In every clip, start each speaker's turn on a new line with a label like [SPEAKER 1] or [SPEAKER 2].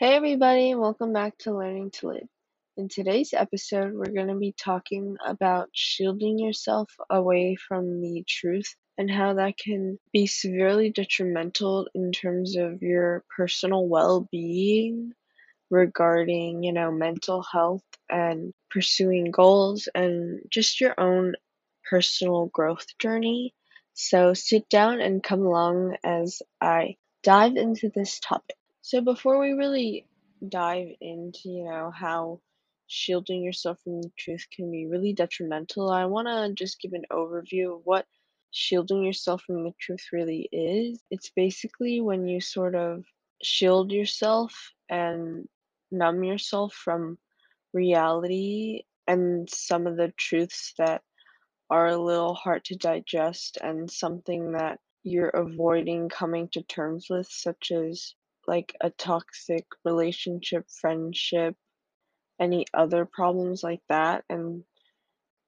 [SPEAKER 1] Hey everybody, welcome back to Learning to Live. In today's episode, we're going to be talking about shielding yourself away from the truth and how that can be severely detrimental in terms of your personal well-being regarding, you know, mental health and pursuing goals and just your own personal growth journey. So sit down and come along as I dive into this topic. So before we really dive into, you know, how shielding yourself from the truth can be really detrimental, I want to just give an overview of what shielding yourself from the truth really is. It's basically when you sort of shield yourself and numb yourself from reality and some of the truths that are a little hard to digest and something that you're avoiding coming to terms with, such as like a toxic relationship, friendship, any other problems like that, and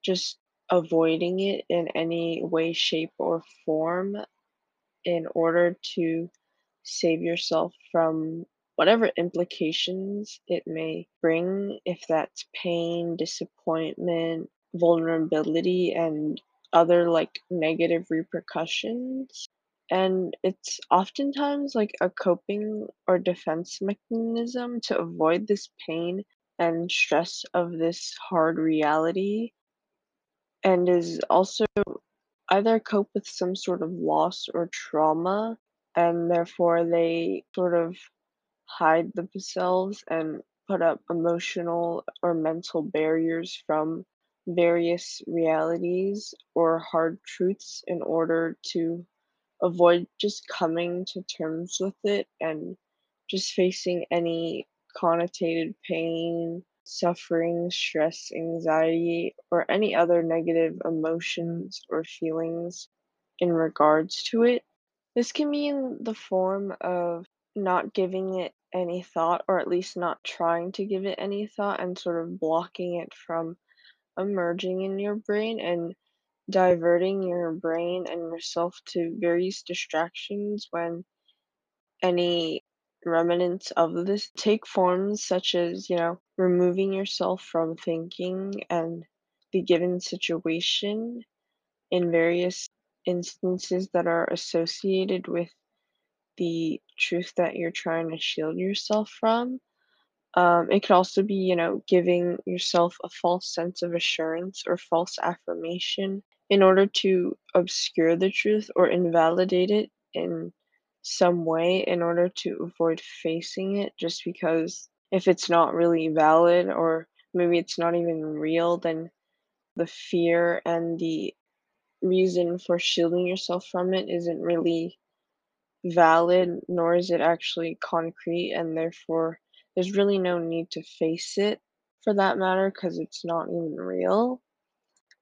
[SPEAKER 1] just avoiding it in any way, shape, or form in order to save yourself from whatever implications it may bring, if that's pain, disappointment, vulnerability, and other like negative repercussions. And it's oftentimes like a coping or defense mechanism to avoid this pain and stress of this hard reality, and is also either cope with some sort of loss or trauma, and therefore they sort of hide themselves and put up emotional or mental barriers from various realities or hard truths in order to avoid just coming to terms with it and just facing any connotated pain, suffering, stress, anxiety, or any other negative emotions or feelings in regards to it. This can be in the form of not giving it any thought, or at least not trying to give it any thought, and sort of blocking it from emerging in your brain and diverting your brain and yourself to various distractions when any remnants of this take forms such as, you know, removing yourself from thinking and the given situation in various instances that are associated with the truth that you're trying to shield yourself from. Um, it could also be, you know, giving yourself a false sense of assurance or false affirmation in order to obscure the truth or invalidate it in some way in order to avoid facing it just because if it's not really valid or maybe it's not even real, then the fear and the reason for shielding yourself from it isn't really valid, nor is it actually concrete, and therefore there's really no need to face it for that matter because it's not even real.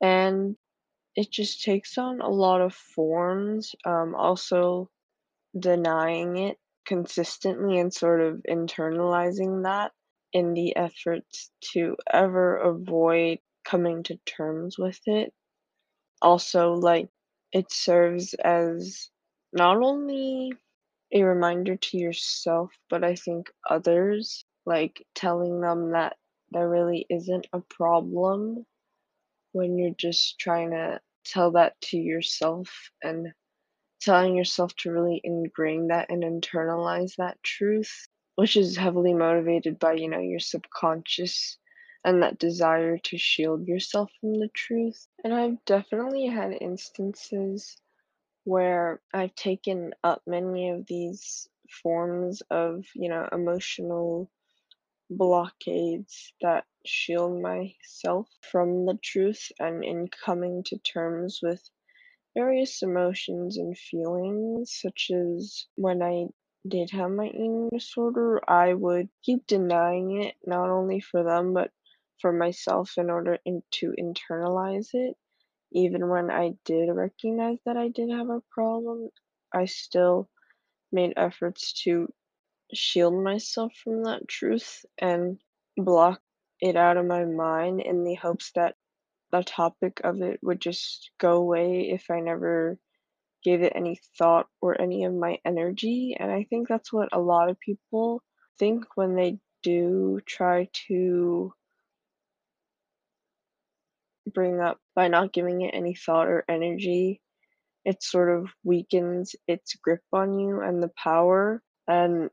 [SPEAKER 1] And it just takes on a lot of forms. Um, also, denying it consistently and sort of internalizing that in the efforts to ever avoid coming to terms with it. Also, like, it serves as not only a reminder to yourself, but I think others, like telling them that there really isn't a problem when you're just trying to tell that to yourself and telling yourself to really ingrain that and internalize that truth, which is heavily motivated by, you know, your subconscious and that desire to shield yourself from the truth. And I've definitely had instances where I've taken up many of these forms of, you know, emotional blockades that shield myself from the truth and in coming to terms with various emotions and feelings, such as when I did have my eating disorder, I would keep denying it, not only for them, but for myself in order in, to internalize it. Even when I did recognize that I did have a problem, I still made efforts to shield myself from that truth and block it out of my mind in the hopes that the topic of it would just go away if I never gave it any thought or any of my energy. And I think that's what a lot of people think when they do try to bring up by not giving it any thought or energy, it sort of weakens its grip on you and the power, and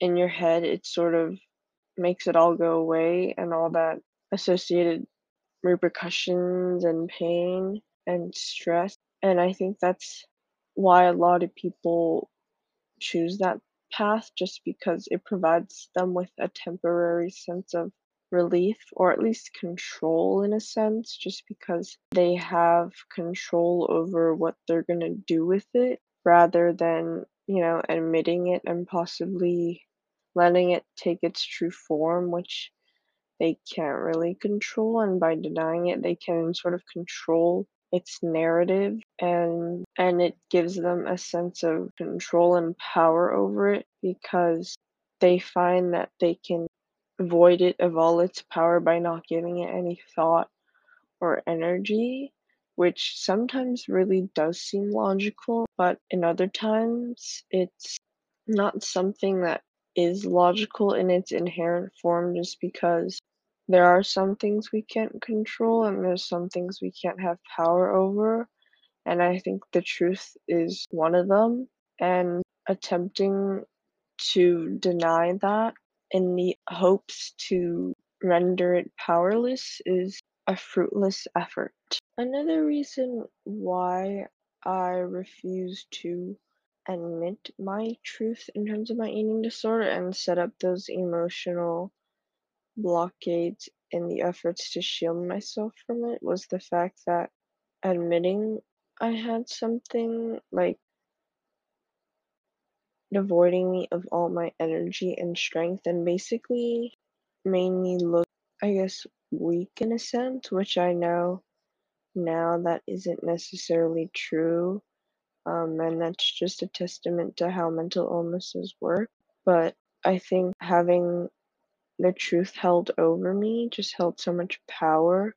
[SPEAKER 1] in your head, it sort of makes it all go away and all that associated repercussions and pain and stress. And I think that's why a lot of people choose that path just because it provides them with a temporary sense of relief or at least control in a sense, just because they have control over what they're going to do with it rather than, you know, admitting it and possibly letting it take its true form, which they can't really control. And by denying it, they can sort of control its narrative and and it gives them a sense of control and power over it because they find that they can void it of all its power by not giving it any thought or energy, which sometimes really does seem logical, but in other times it's not something that is logical in its inherent form just because there are some things we can't control and there's some things we can't have power over. And I think the truth is one of them. And attempting to deny that in the hopes to render it powerless is a fruitless effort. Another reason why I refuse to admit my truth in terms of my eating disorder and set up those emotional blockades in the efforts to shield myself from it was the fact that admitting I had something like devoiding me of all my energy and strength and basically made me look, I guess, weak in a sense, which I know now that isn't necessarily true. Um, and that's just a testament to how mental illnesses work. But I think having the truth held over me just held so much power,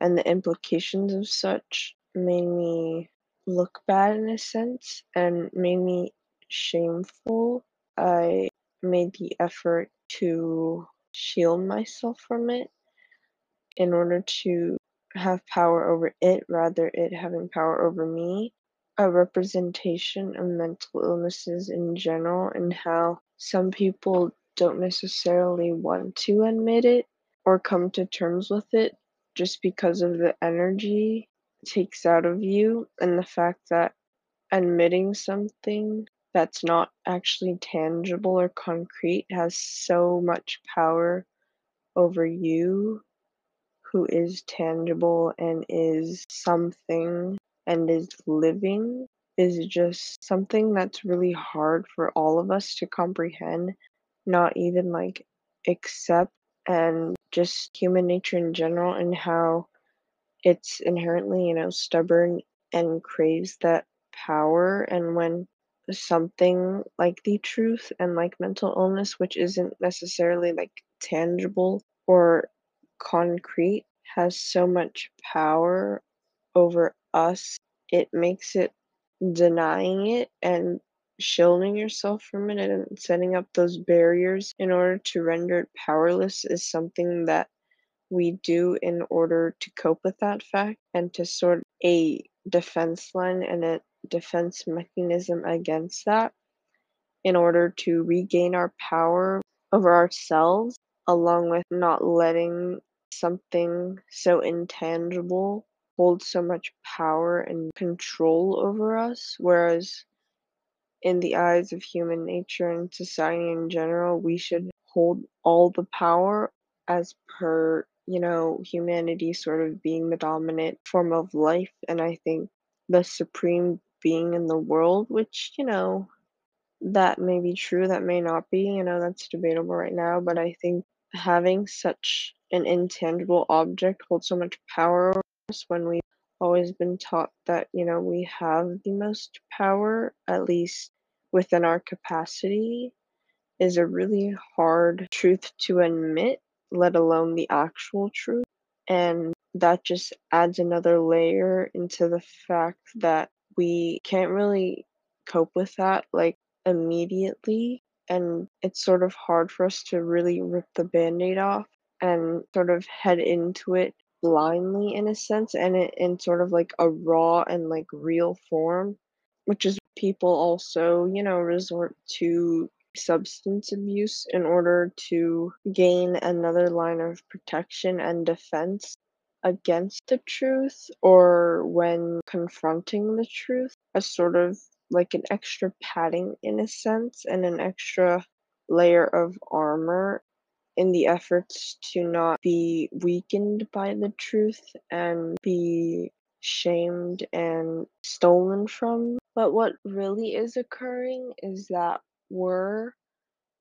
[SPEAKER 1] and the implications of such made me look bad in a sense and made me shameful. I made the effort to shield myself from it in order to have power over it rather it having power over me a representation of mental illnesses in general and how some people don't necessarily want to admit it or come to terms with it just because of the energy it takes out of you and the fact that admitting something that's not actually tangible or concrete has so much power over you who is tangible and is something and is living is just something that's really hard for all of us to comprehend, not even like accept, and just human nature in general and how it's inherently, you know, stubborn and craves that power. And when something like the truth and like mental illness, which isn't necessarily like tangible or concrete, has so much power over us, it makes it denying it and shielding yourself from it and setting up those barriers in order to render it powerless is something that we do in order to cope with that fact and to sort a defense line and a defense mechanism against that in order to regain our power over ourselves along with not letting something so intangible hold so much power and control over us whereas in the eyes of human nature and society in general we should hold all the power as per you know humanity sort of being the dominant form of life. And i think the supreme being in the world which you know that may be true that may not be you know that's debatable right now but i think having such an intangible object hold so much power when we've always been taught that you know we have the most power at least within our capacity is a really hard truth to admit let alone the actual truth. And that just adds another layer into the fact that we can't really cope with that like immediately. And it's sort of hard for us to really rip the band-aid off and sort of head into it blindly in a sense and it in sort of like a raw and like real form which is people also you know resort to substance abuse in order to gain another line of protection and defense against the truth or when confronting the truth as sort of like an extra padding in a sense and an extra layer of armor in the efforts to not be weakened by the truth and be shamed and stolen from. But what really is occurring is that we're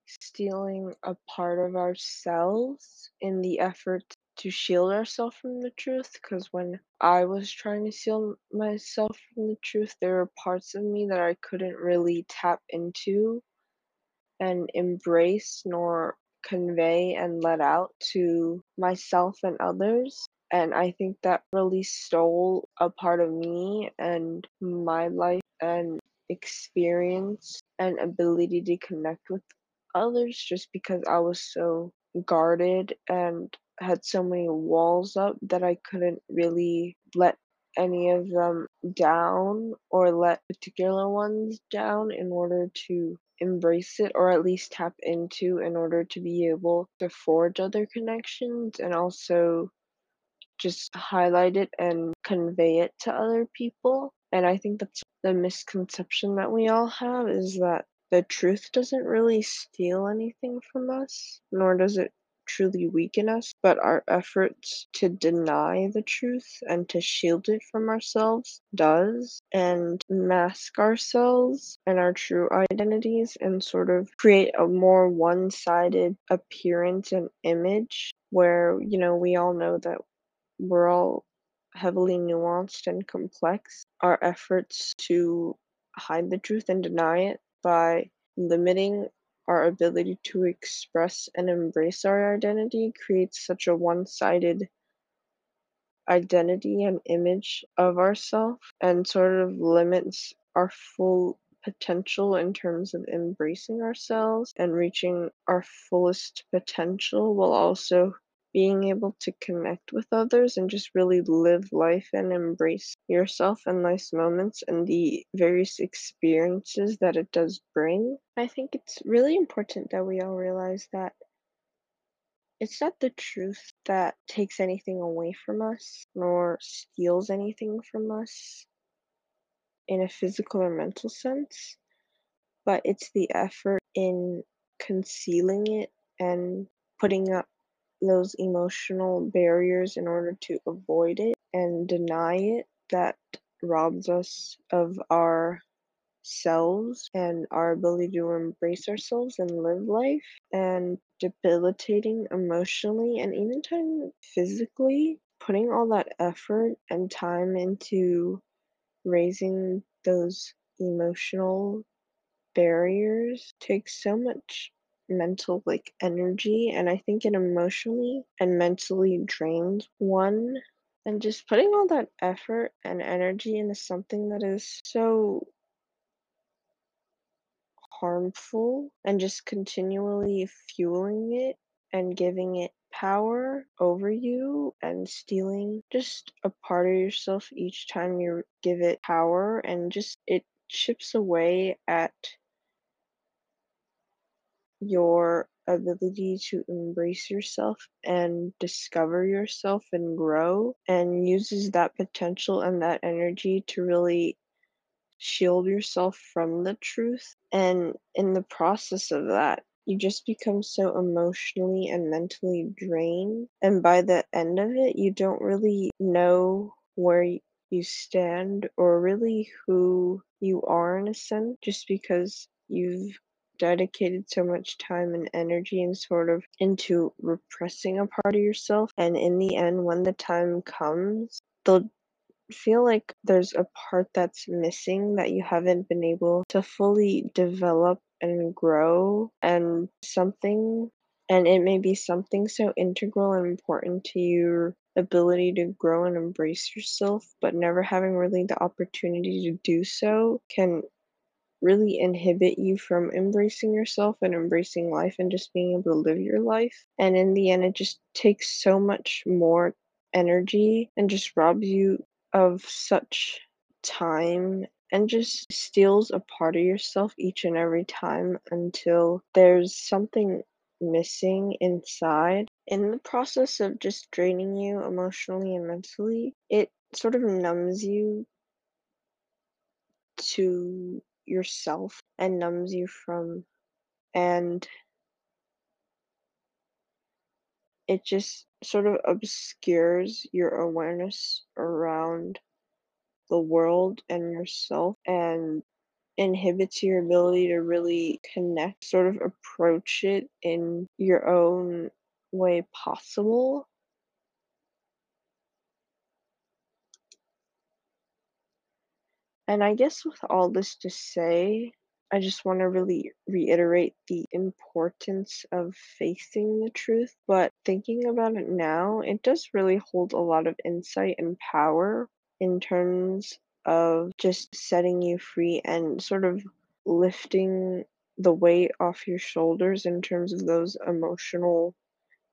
[SPEAKER 1] stealing a part of ourselves in the effort to shield ourselves from the truth. Because when I was trying to seal myself from the truth, there were parts of me that I couldn't really tap into and embrace nor convey and let out to myself and others. And I think that really stole a part of me and my life and experience and ability to connect with others just because I was so guarded and had so many walls up that I couldn't really let any of them down or let particular ones down in order to embrace it or at least tap into in order to be able to forge other connections and also just highlight it and convey it to other people. And I think that's the misconception that we all have is that the truth doesn't really steal anything from us, nor does it truly weaken us, but our efforts to deny the truth and to shield it from ourselves does, and mask ourselves and our true identities and sort of create a more one sided appearance and image where, you know, we all know that we're all heavily nuanced and complex. Our efforts to hide the truth and deny it by limiting our ability to express and embrace our identity creates such a one sided identity and image of ourself and sort of limits our full potential in terms of embracing ourselves and reaching our fullest potential while also being able to connect with others and just really live life and embrace yourself and life's moments and the various experiences that it does bring. I think it's really important that we all realize that it's not the truth that takes anything away from us nor steals anything from us in a physical or mental sense, but it's the effort in concealing it and putting up those emotional barriers in order to avoid it and deny it that robs us of our selves and our ability to embrace ourselves and live life and debilitating emotionally and even time physically putting all that effort and time into raising those emotional barriers takes so much mental like energy and I think it emotionally and mentally drains one and just putting all that effort and energy into something that is so harmful and just continually fueling it and giving it power over you and stealing just a part of yourself each time you give it power and just it chips away at your ability to embrace yourself and discover yourself and grow and uses that potential and that energy to really shield yourself from the truth. And in the process of that, you just become so emotionally and mentally drained. And by the end of it, you don't really know where you stand or really who you are in a sense, just because you've dedicated so much time and energy and sort of into repressing a part of yourself. And in the end, when the time comes, they'll feel like there's a part that's missing that you haven't been able to fully develop and grow and something and it may be something so integral and important to your ability to grow and embrace yourself but never having really the opportunity to do so can really inhibit you from embracing yourself and embracing life and just being able to live your life. And in the end, it just takes so much more energy and just robs you of such time and just steals a part of yourself each and every time until there's something missing inside. In the process of just draining you emotionally and mentally, it sort of numbs you to yourself and numbs you from and it just sort of obscures your awareness around the world and yourself and inhibits your ability to really connect, sort of approach it in your own way possible. And I guess with all this to say, I just want to really reiterate the importance of facing the truth. But thinking about it now, it does really hold a lot of insight and power in terms of just setting you free and sort of lifting the weight off your shoulders in terms of those emotional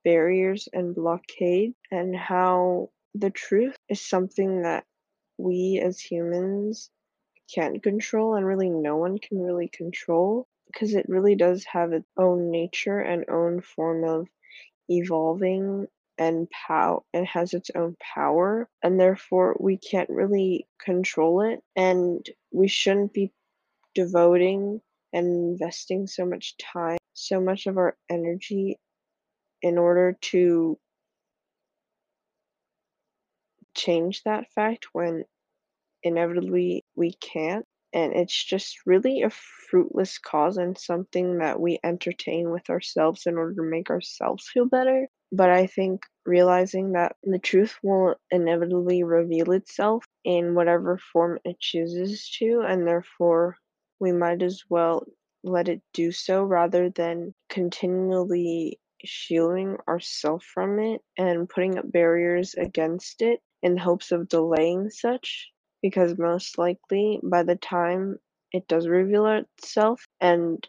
[SPEAKER 1] barriers and blockade, and how the truth is something that we as humans can't control and really no one can really control because it really does have its own nature and own form of evolving and pow it has its own power and therefore we can't really control it and we shouldn't be devoting and investing so much time so much of our energy in order to change that fact when inevitably we can't. And it's just really a fruitless cause and something that we entertain with ourselves in order to make ourselves feel better. But I think realizing that the truth will inevitably reveal itself in whatever form it chooses to, and therefore we might as well let it do so rather than continually shielding ourselves from it and putting up barriers against it in hopes of delaying such because most likely by the time it does reveal itself and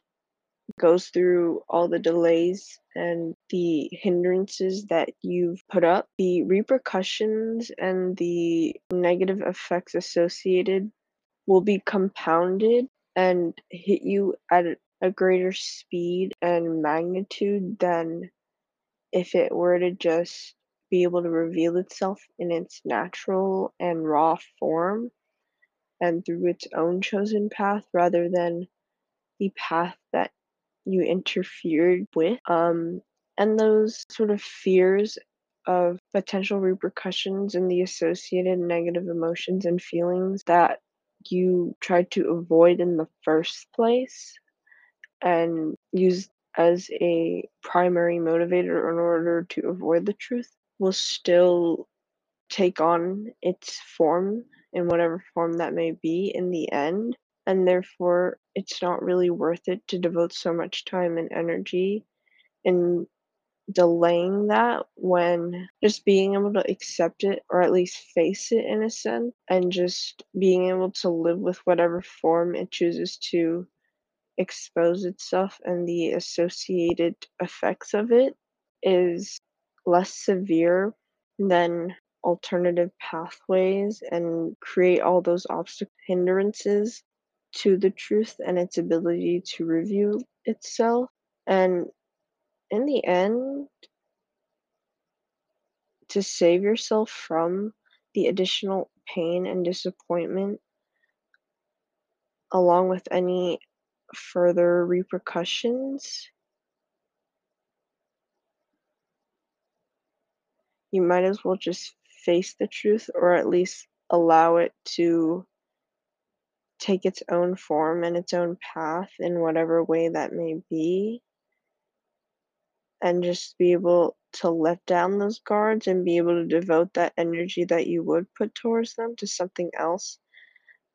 [SPEAKER 1] goes through all the delays and the hindrances that you've put up, the repercussions and the negative effects associated will be compounded and hit you at a greater speed and magnitude than if it were to just be able to reveal itself in its natural and raw form and through its own chosen path rather than the path that you interfered with. Um, and those sort of fears of potential repercussions and the associated negative emotions and feelings that you tried to avoid in the first place and used as a primary motivator in order to avoid the truth will still take on its form in whatever form that may be in the end. And therefore, it's not really worth it to devote so much time and energy in delaying that when just being able to accept it or at least face it in a sense and just being able to live with whatever form it chooses to expose itself and the associated effects of it is less severe than alternative pathways and create all those obstacles hindrances to the truth and its ability to review itself. And in the end, to save yourself from the additional pain and disappointment, along with any further repercussions, you might as well just face the truth or at least allow it to take its own form and its own path in whatever way that may be and just be able to let down those guards and be able to devote that energy that you would put towards them to something else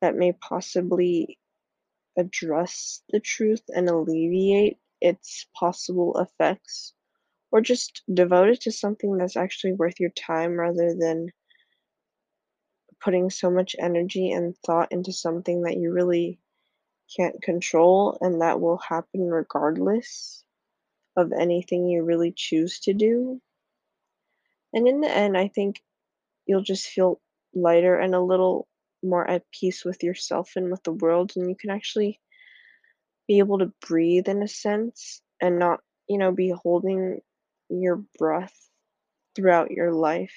[SPEAKER 1] that may possibly address the truth and alleviate its possible effects or just devote it to something that's actually worth your time rather than putting so much energy and thought into something that you really can't control, and that will happen regardless of anything you really choose to do. And in the end, I think you'll just feel lighter and a little more at peace with yourself and with the world, and you can actually be able to breathe in a sense and not, you know, be holding your breath throughout your life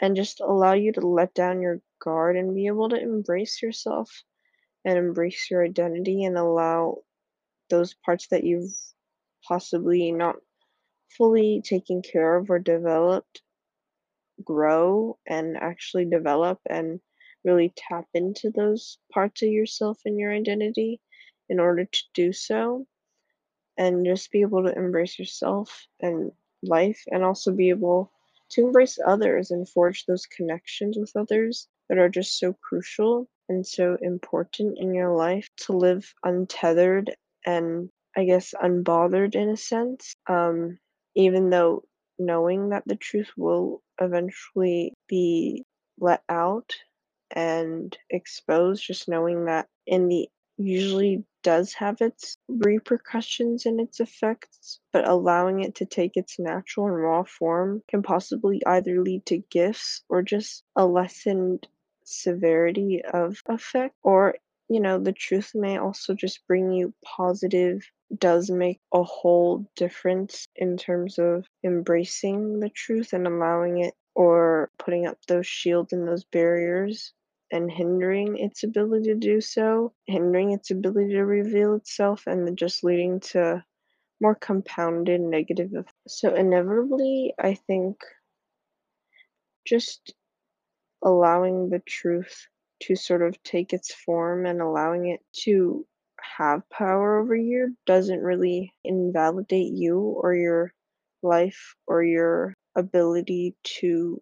[SPEAKER 1] and just allow you to let down your guard and be able to embrace yourself and embrace your identity and allow those parts that you've possibly not fully taken care of or developed grow and actually develop and really tap into those parts of yourself and your identity in order to do so and just be able to embrace yourself and life and also be able to embrace others and forge those connections with others that are just so crucial and so important in your life to live untethered and I guess unbothered in a sense. Um, even though knowing that the truth will eventually be let out and exposed, just knowing that in the usually does have its repercussions and its effects, but allowing it to take its natural and raw form can possibly either lead to gifts or just a lessened severity of effect. Or you know the truth may also just bring you positive does make a whole difference in terms of embracing the truth and allowing it or putting up those shields and those barriers and hindering its ability to do so, hindering its ability to reveal itself, and just leading to more compounded negative effects. So, inevitably, I think just allowing the truth to sort of take its form and allowing it to have power over you doesn't really invalidate you or your life or your ability to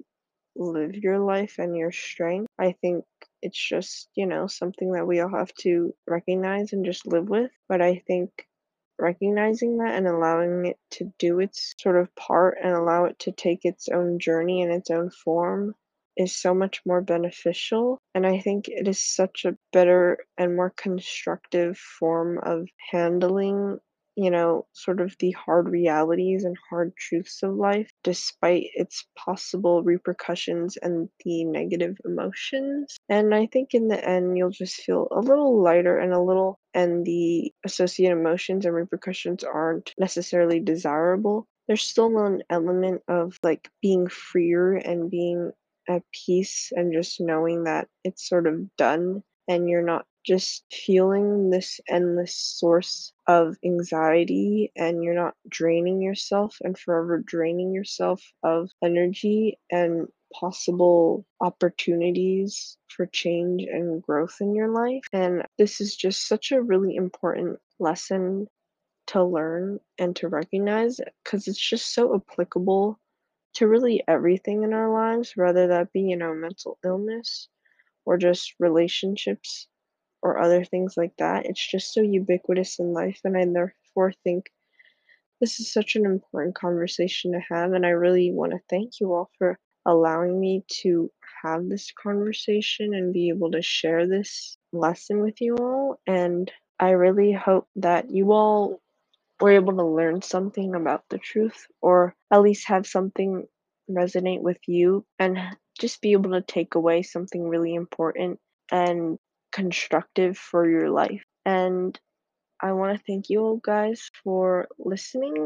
[SPEAKER 1] live your life and your strength. I think it's just, you know, something that we all have to recognize and just live with. But I think recognizing that and allowing it to do its sort of part and allow it to take its own journey and its own form is so much more beneficial. And I think it is such a better and more constructive form of handling you know, sort of the hard realities and hard truths of life, despite its possible repercussions and the negative emotions. And I think in the end, you'll just feel a little lighter and a little, and the associated emotions and repercussions aren't necessarily desirable. There's still an element of like being freer and being at peace and just knowing that it's sort of done and you're not just feeling this endless source of anxiety and you're not draining yourself and forever draining yourself of energy and possible opportunities for change and growth in your life. And this is just such a really important lesson to learn and to recognize because it's just so applicable to really everything in our lives, whether that be, you know, mental illness or just relationships or other things like that. It's just so ubiquitous in life, and I therefore think this is such an important conversation to have. And I really want to thank you all for allowing me to have this conversation and be able to share this lesson with you all. And I really hope that you all were able to learn something about the truth, or at least have something resonate with you and just be able to take away something really important and constructive for your life. And I want to thank you all guys for listening